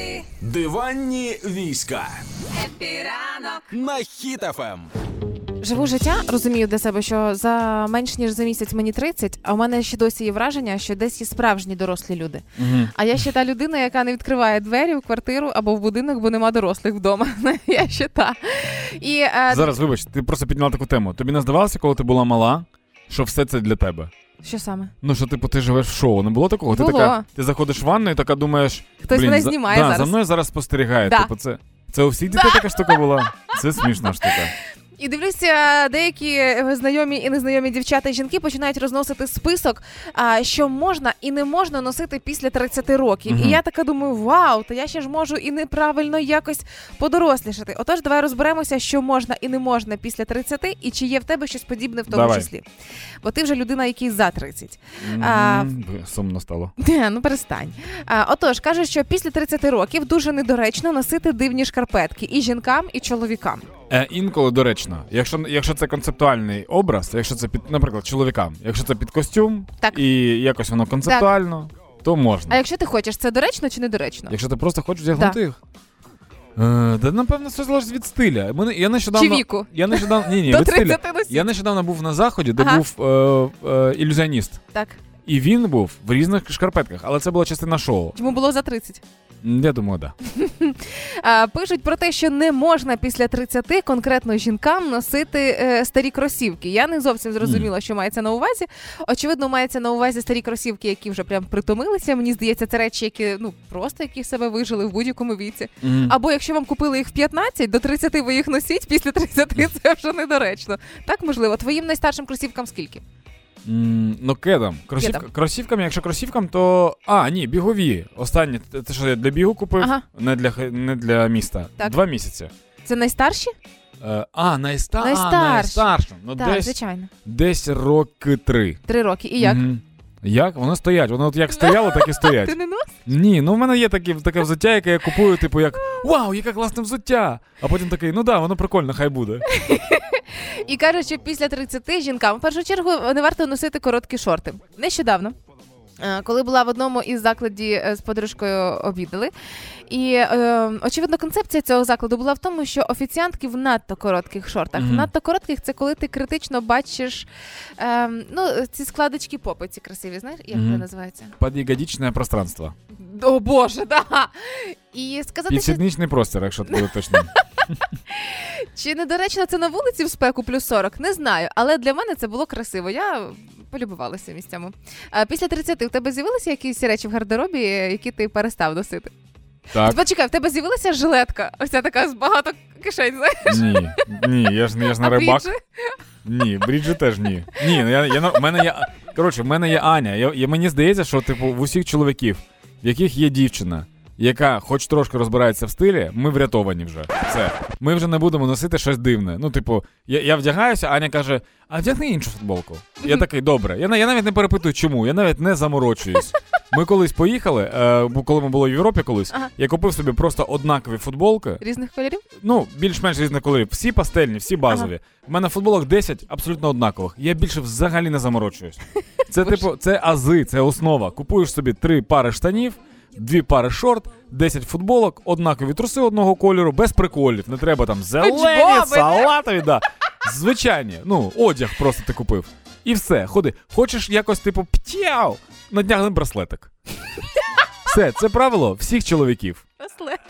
Happy, Диванні війська Happy ранок. на Ем. Хіт FM. Живу життя, розумію для себе, що за менш ніж за місяць мені 30, а у мене ще досі є враження, що десь є справжні дорослі люди. А я ще та людина, яка не відкриває двері в квартиру або в будинок, бо нема дорослих вдома. Я ще та. І, е, Зараз, вибач, ти просто підняла таку тему. Тобі не здавалося, коли ти була мала, що все це для тебе? Що саме? Ну, що типу, ти живеш в шоу, не було такого? Ти така, ти заходиш в ванну і така думаєш, Хтось блін, мене за, знімає да, зараз. за мною зараз спостерігає. Да. Типу, це, це у всіх дітей така штука була. Це смішна штука. І дивлюся, деякі е, знайомі і незнайомі дівчата і жінки починають розносити список, а, що можна і не можна носити після 30 років. Мгм. І я така думаю, вау, та я ще ж можу і неправильно якось подорослішати. Отож, давай розберемося, що можна і не можна після 30, і чи є в тебе щось подібне в тому Давай. числі. Бо ти вже людина, який за 30. А, Сумно стало. Ні, ну перестань. А, отож, кажуть, що після 30 років дуже недоречно носити дивні шкарпетки і жінкам, і чоловікам. Е, інколи доречно, якщо, якщо це концептуальний образ, якщо це під, наприклад, чоловікам, якщо це під костюм Так. і якось воно концептуально, то можна. А якщо ти хочеш, це доречно чи недоречно? Якщо ти просто хочеш вдягнути їх. Е, да, напевно, все залежить від стиля. Мене, я нещодавно, Чи віку? Я нещодавно, ні, ні, від стиля. Я нещодавно був на заході, де Ага. був е, е, ілюзіоніст. Так. І він був в різних шкарпетках, але це була частина шоу. Йому було за 30. Я думаю. Да. Пишуть про те, що не можна після 30 конкретно жінкам носити е, старі кросівки. Я не зовсім зрозуміла, що мається на увазі. Очевидно, мається на увазі старі кросівки, які вже прям притомилися. Мені здається, це речі, які ну просто які себе вижили в будь-якому віці. Або якщо вам купили їх в 15, до 30 ви їх носіть, після 30 це вже недоречно. Так можливо. Твоїм найстаршим кросівкам скільки? М, Ну, кедом. Кросівка, Кедом. кросівками, якщо кросівкам, то. А, ні, бігові. Останні. Те, що я для бігу купив, Ага. не, для, не для міста. Так. Два місяці. Це найстарші? Е, а, найста... Найстарші. А, найстаршим. Ну, так, десь, звичайно. десь роки три. Три роки. І як? Мгм. Як? Воно стоять. Воно от як стояло, так і стоять. Ти не носиш? Ні, ну в мене є таке, таке взуття, яке я купую, типу, як Вау, яке класне взуття! А потім такий, ну да, воно прикольно, хай буде. І кажуть, що після 30 жінкам в першу чергу не варто носити короткі шорти. Нещодавно. е, Коли була в одному із закладів е, з подружкою обідали, і е, очевидно, концепція цього закладу була в тому, що офіціантки в надто коротких шортах. В надто коротких це коли ти критично бачиш е, ну, ці складочки попи, ці красиві, знаєш, як Мгм. вони називаються? Под'ягодичне пространство. О Боже, да. І сказати, що Підсідничний простір, якщо буде точно. Чи недоречно це на вулиці в спеку плюс 40? Не знаю, але для мене це було красиво. Я полюбувалася місцями. А після 30 у тебе з'явилися якісь речі в гардеробі, які ти перестав носити? Так. Почекай, в тебе з'явилася жилетка, оця така з багато кишень. знаєш? Ні, ні, я ж, не- я ж не А рибак. бріджі? Ні, бріджі теж ні. Ні, ну я, я, в мене є. Коротше, в мене є Аня. Я, я, мені здається, що, типу, в усіх чоловіків, в яких є дівчина, яка хоч трошки розбирається в стилі, ми врятовані вже. Все. Ми вже не будемо носити щось дивне. Ну, типу, я, я вдягаюся, Аня каже: а вдягни іншу футболку. Я такий, добре. Я, я навіть не перепитую, чому, я навіть не заморочуюсь. Ми колись поїхали, е, коли ми були в Європі колись, Ага. я купив собі просто однакові футболки. Різних кольорів? Ну, більш-менш різних кольорів. Всі пастельні, всі базові. У мене футболок 10 абсолютно однакових. Я більше взагалі не заморочуюсь. Це типу, це ази, це основа. Купуєш собі три пари штанів, дві пари шорт, 10 футболок, однакові труси одного кольору, без приколів. Не треба там зелені, салатові, да. Звичайні. Ну, одяг просто ти купив. І все, ходи. Хочеш якось, типу, птяу, надягни браслетик. Все, це правило всіх чоловіків. Браслет.